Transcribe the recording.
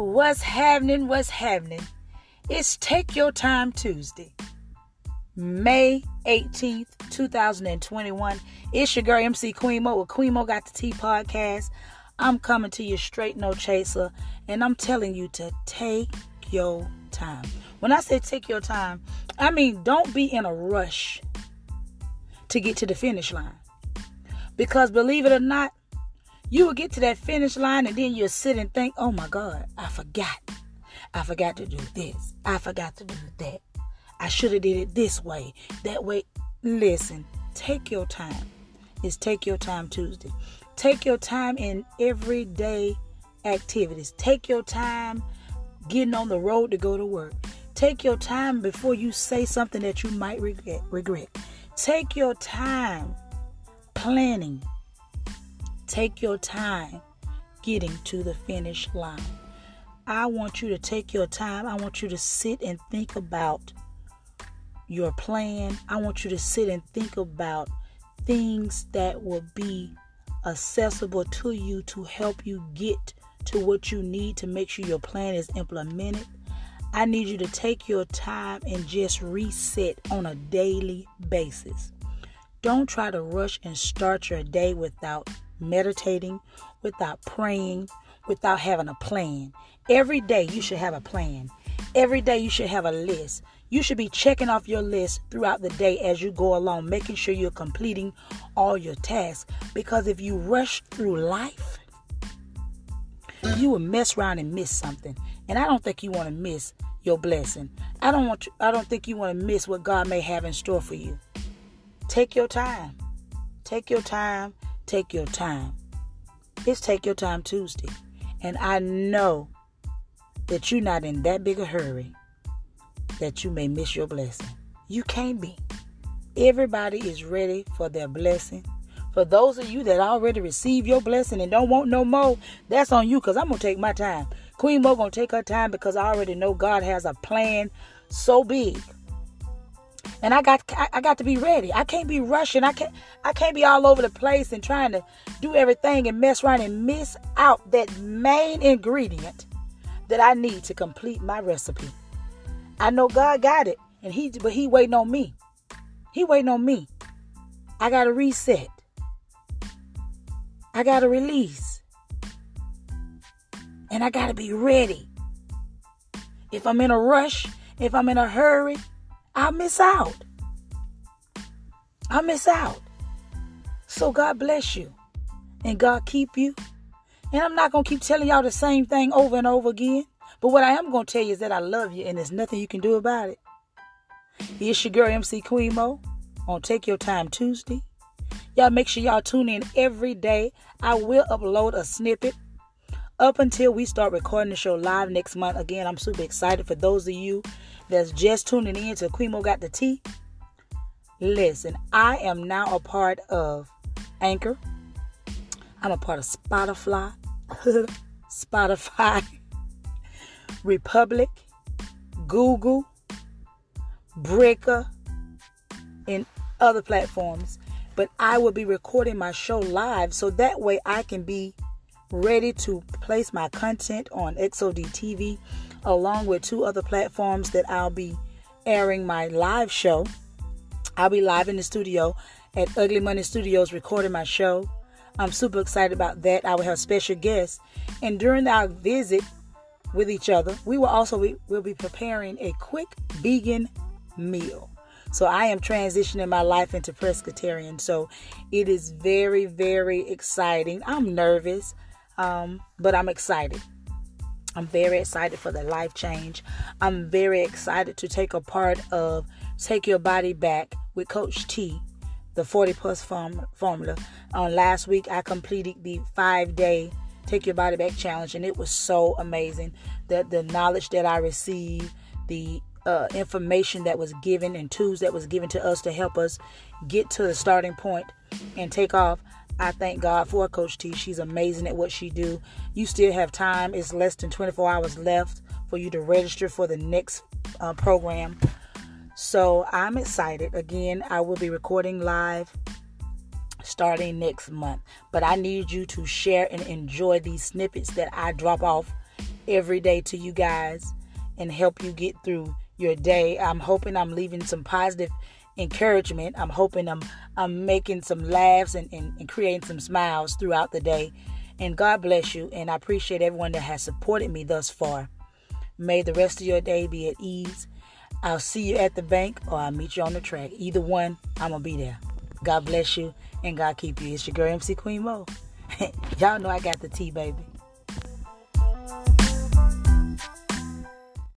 What's happening? What's happening? It's Take Your Time Tuesday, May 18th, 2021. It's your girl MC Queen Mo with Queen Mo Got the Tea podcast. I'm coming to you straight, no chaser, and I'm telling you to take your time. When I say take your time, I mean don't be in a rush to get to the finish line. Because believe it or not, you will get to that finish line and then you'll sit and think, oh my God, I forgot. I forgot to do this. I forgot to do that. I should have did it this way. That way. Listen, take your time. It's Take Your Time Tuesday. Take your time in everyday activities. Take your time getting on the road to go to work. Take your time before you say something that you might regret. regret. Take your time planning. Take your time getting to the finish line. I want you to take your time. I want you to sit and think about your plan. I want you to sit and think about things that will be accessible to you to help you get to what you need to make sure your plan is implemented. I need you to take your time and just reset on a daily basis. Don't try to rush and start your day without meditating, without praying, without having a plan. Every day you should have a plan. Every day you should have a list. You should be checking off your list throughout the day as you go along, making sure you're completing all your tasks. Because if you rush through life, you will mess around and miss something. And I don't think you want to miss your blessing. I don't want you, I don't think you want to miss what God may have in store for you. Take your time. Take your time. Take your time. It's Take Your Time Tuesday. And I know that you're not in that big a hurry that you may miss your blessing. You can't be. Everybody is ready for their blessing. For those of you that already received your blessing and don't want no more, that's on you because I'm going to take my time. Queen Mo going to take her time because I already know God has a plan so big. And I got I got to be ready. I can't be rushing. I can't I can't be all over the place and trying to do everything and mess around and miss out that main ingredient that I need to complete my recipe. I know God got it, and he but he waiting on me. He waiting on me. I got to reset. I got to release. And I got to be ready. If I'm in a rush, if I'm in a hurry, I'll miss out. I'll miss out. So God bless you. And God keep you. And I'm not going to keep telling y'all the same thing over and over again. But what I am going to tell you is that I love you and there's nothing you can do about it. It's your girl, MC Queen Mo, on Take Your Time Tuesday. Y'all make sure y'all tune in every day. I will upload a snippet up until we start recording the show live next month. Again, I'm super excited for those of you that's just tuning in to Queen Mo Got the Tea. Listen, I am now a part of Anchor. I'm a part of Spotify, Spotify, Republic, Google, Breaker, and other platforms. But I will be recording my show live so that way I can be ready to place my content on XOD TV along with two other platforms that I'll be airing my live show. I'll be live in the studio at Ugly Money Studios recording my show. I'm super excited about that. I will have special guests. And during our visit with each other, we will also be, will be preparing a quick vegan meal. So I am transitioning my life into pescatarian. So it is very, very exciting. I'm nervous, um, but I'm excited. I'm very excited for the life change. I'm very excited to take a part of Take Your Body Back with Coach T, the 40 plus form, formula. Uh, last week, I completed the five day Take Your Body Back challenge, and it was so amazing. The, the knowledge that I received, the uh, information that was given, and tools that was given to us to help us get to the starting point and take off. I thank God for Coach T. She's amazing at what she do. You still have time. It's less than 24 hours left for you to register for the next uh, program. So I'm excited. Again, I will be recording live starting next month. But I need you to share and enjoy these snippets that I drop off every day to you guys and help you get through your day. I'm hoping I'm leaving some positive encouragement. I'm hoping I'm I'm making some laughs and, and, and creating some smiles throughout the day. And God bless you. And I appreciate everyone that has supported me thus far. May the rest of your day be at ease. I'll see you at the bank or I'll meet you on the track. Either one, I'm going to be there. God bless you and God keep you. It's your girl MC Queen Mo. Y'all know I got the tea, baby.